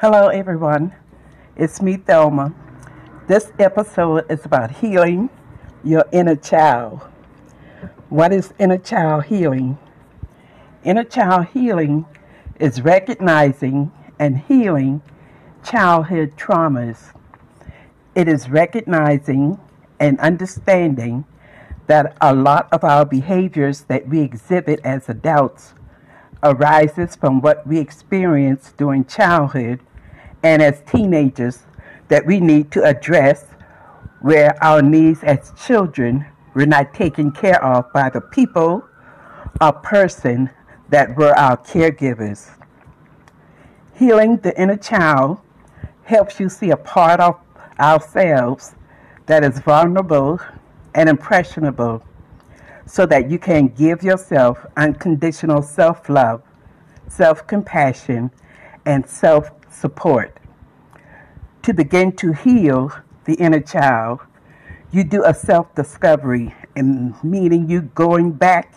Hello, everyone. It's me, Thelma. This episode is about healing your inner child. What is inner child healing? Inner child healing is recognizing and healing childhood traumas. It is recognizing and understanding that a lot of our behaviors that we exhibit as adults arises from what we experienced during childhood and as teenagers that we need to address where our needs as children were not taken care of by the people or person that were our caregivers. Healing the inner child helps you see a part of ourselves that is vulnerable and impressionable so that you can give yourself unconditional self love, self compassion, and self support. To begin to heal the inner child, you do a self discovery, meaning you going back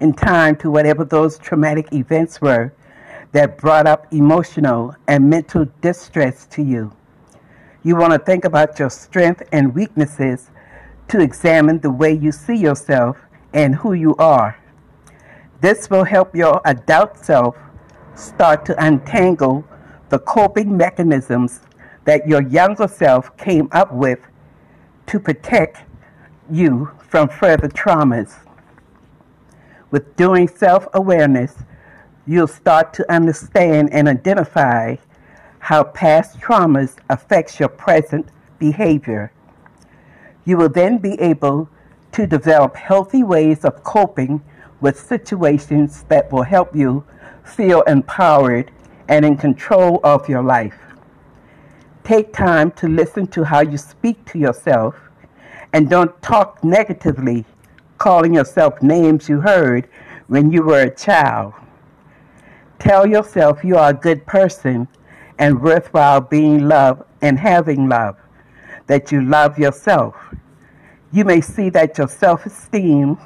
in time to whatever those traumatic events were that brought up emotional and mental distress to you. You want to think about your strengths and weaknesses to examine the way you see yourself and who you are. This will help your adult self start to untangle the coping mechanisms that your younger self came up with to protect you from further traumas. With doing self awareness, you'll start to understand and identify how past traumas affects your present behavior. You will then be able to develop healthy ways of coping with situations that will help you feel empowered and in control of your life. Take time to listen to how you speak to yourself and don't talk negatively, calling yourself names you heard when you were a child. Tell yourself you are a good person and worthwhile being loved and having love, that you love yourself. You may see that your self esteem,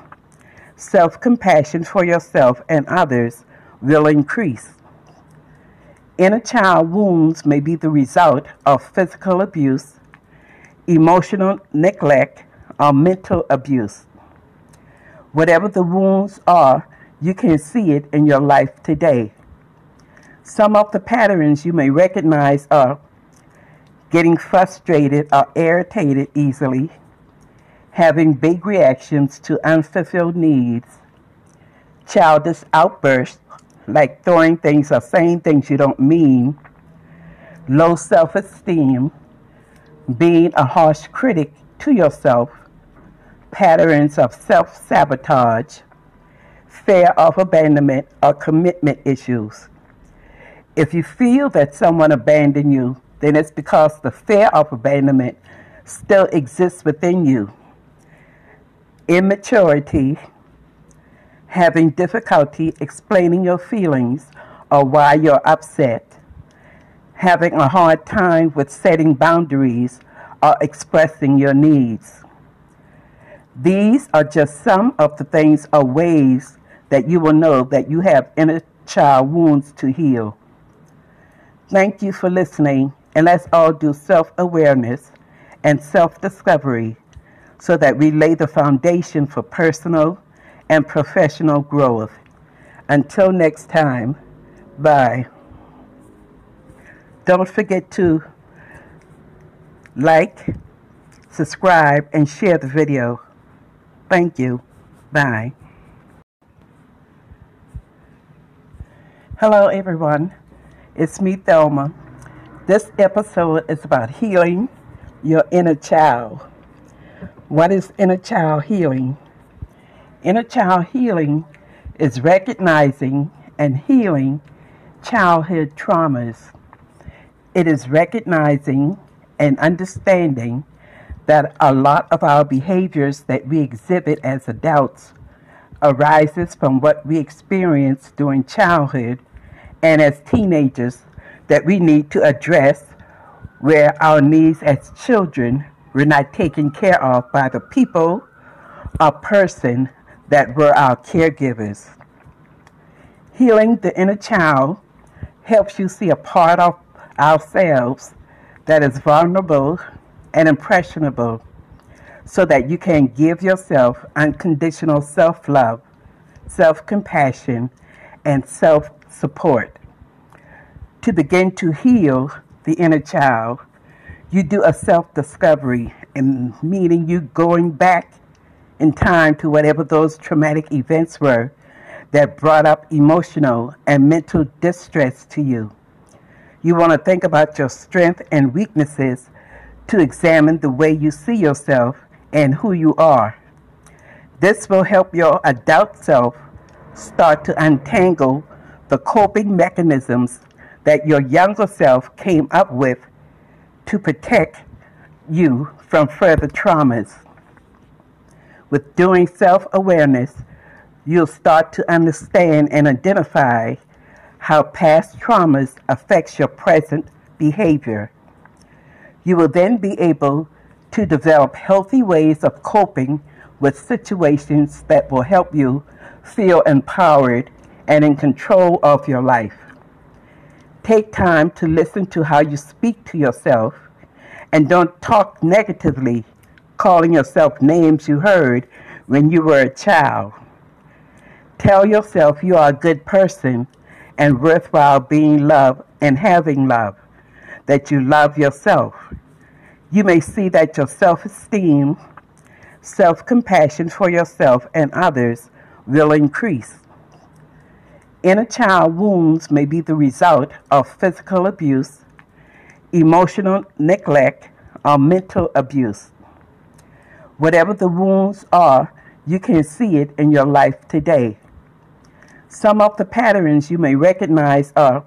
self compassion for yourself and others will increase. Inner child wounds may be the result of physical abuse, emotional neglect, or mental abuse. Whatever the wounds are, you can see it in your life today. Some of the patterns you may recognize are getting frustrated or irritated easily, having big reactions to unfulfilled needs, childish outbursts like throwing things or saying things you don't mean, low self esteem, being a harsh critic to yourself, patterns of self sabotage, fear of abandonment, or commitment issues. If you feel that someone abandoned you, then it's because the fear of abandonment still exists within you. Immaturity, having difficulty explaining your feelings or why you're upset, having a hard time with setting boundaries or expressing your needs. These are just some of the things or ways that you will know that you have inner child wounds to heal. Thank you for listening, and let's all do self awareness and self discovery so that we lay the foundation for personal and professional growth. Until next time, bye. Don't forget to like, subscribe, and share the video. Thank you. Bye. Hello, everyone. It's me, Thelma. This episode is about healing your inner child. What is inner child healing? Inner child healing is recognizing and healing childhood traumas. It is recognizing and understanding that a lot of our behaviors that we exhibit as adults arises from what we experienced during childhood and as teenagers that we need to address where our needs as children were not taken care of by the people or person that were our caregivers. Healing the inner child helps you see a part of ourselves that is vulnerable and impressionable so that you can give yourself unconditional self love, self compassion, and self support. To begin to heal the inner child, you do a self discovery, and meaning you going back in time to whatever those traumatic events were that brought up emotional and mental distress to you. You want to think about your strengths and weaknesses to examine the way you see yourself and who you are. This will help your adult self start to untangle the coping mechanisms that your younger self came up with to protect you from further traumas. With doing self awareness, you'll start to understand and identify how past traumas affects your present behavior. You will then be able to develop healthy ways of coping with situations that will help you feel empowered and in control of your life. Take time to listen to how you speak to yourself and don't talk negatively, calling yourself names you heard when you were a child. Tell yourself you are a good person and worthwhile being loved and having love, that you love yourself. You may see that your self esteem, self compassion for yourself and others will increase. Inner child wounds may be the result of physical abuse, emotional neglect, or mental abuse. Whatever the wounds are, you can see it in your life today. Some of the patterns you may recognize are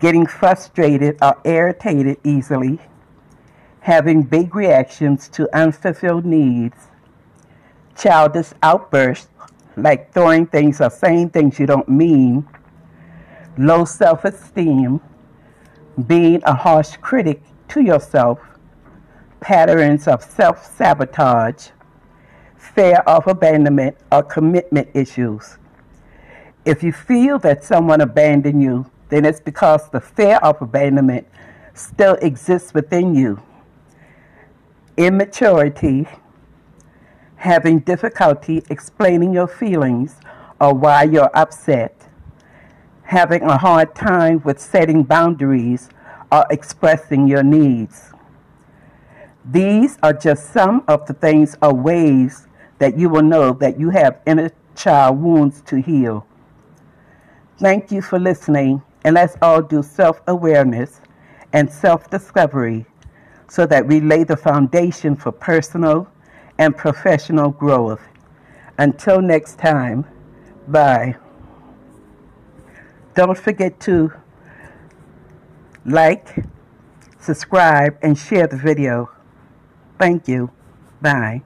getting frustrated or irritated easily, having big reactions to unfulfilled needs, childish outbursts like throwing things or saying things you don't mean, low self esteem, being a harsh critic to yourself, patterns of self sabotage, fear of abandonment or commitment issues. If you feel that someone abandoned you, then it's because the fear of abandonment still exists within you. Immaturity, having difficulty explaining your feelings or why you're upset, having a hard time with setting boundaries or expressing your needs. These are just some of the things or ways that you will know that you have inner child wounds to heal. Thank you for listening, and let's all do self awareness and self discovery so that we lay the foundation for personal and professional growth. Until next time, bye. Don't forget to like, subscribe, and share the video. Thank you. Bye.